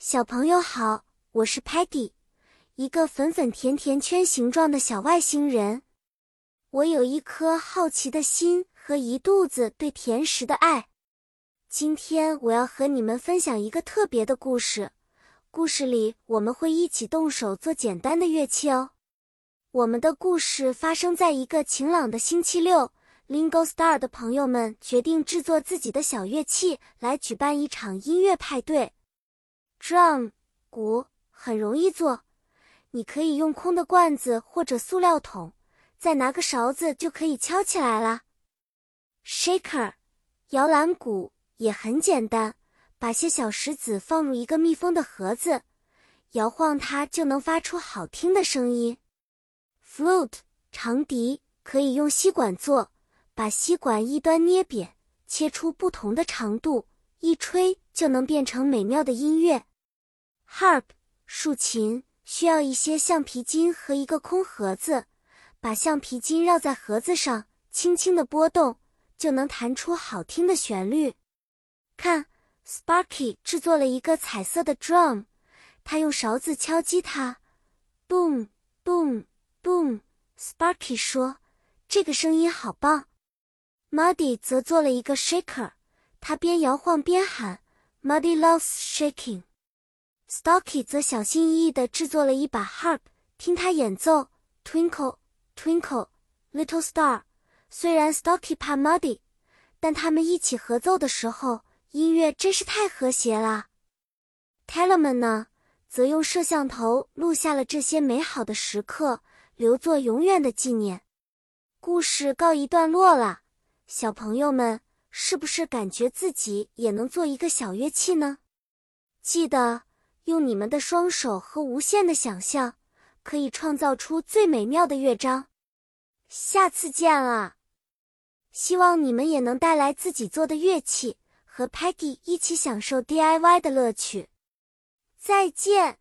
小朋友好，我是 Patty，一个粉粉甜甜圈形状的小外星人。我有一颗好奇的心和一肚子对甜食的爱。今天我要和你们分享一个特别的故事。故事里我们会一起动手做简单的乐器哦。我们的故事发生在一个晴朗的星期六。Lingo Star 的朋友们决定制作自己的小乐器，来举办一场音乐派对。Drum 鼓很容易做，你可以用空的罐子或者塑料桶，再拿个勺子就可以敲起来了。Shaker 摇篮鼓也很简单，把些小石子放入一个密封的盒子，摇晃它就能发出好听的声音。Flute 长笛可以用吸管做。把吸管一端捏扁，切出不同的长度，一吹就能变成美妙的音乐。Harp 竖琴需要一些橡皮筋和一个空盒子，把橡皮筋绕在盒子上，轻轻的拨动，就能弹出好听的旋律。看，Sparky 制作了一个彩色的 drum，他用勺子敲击它，boom boom boom。Sparky 说：“这个声音好棒。” Muddy 则做了一个 shaker，他边摇晃边喊：“Muddy loves shaking。” Stocky 则小心翼翼地制作了一把 harp，听他演奏：“Twinkle, twinkle, little star。”虽然 Stocky 怕 Muddy，但他们一起合奏的时候，音乐真是太和谐了。Tellerman 呢，则用摄像头录下了这些美好的时刻，留作永远的纪念。故事告一段落了。小朋友们，是不是感觉自己也能做一个小乐器呢？记得用你们的双手和无限的想象，可以创造出最美妙的乐章。下次见了，希望你们也能带来自己做的乐器，和 Peggy 一起享受 DIY 的乐趣。再见。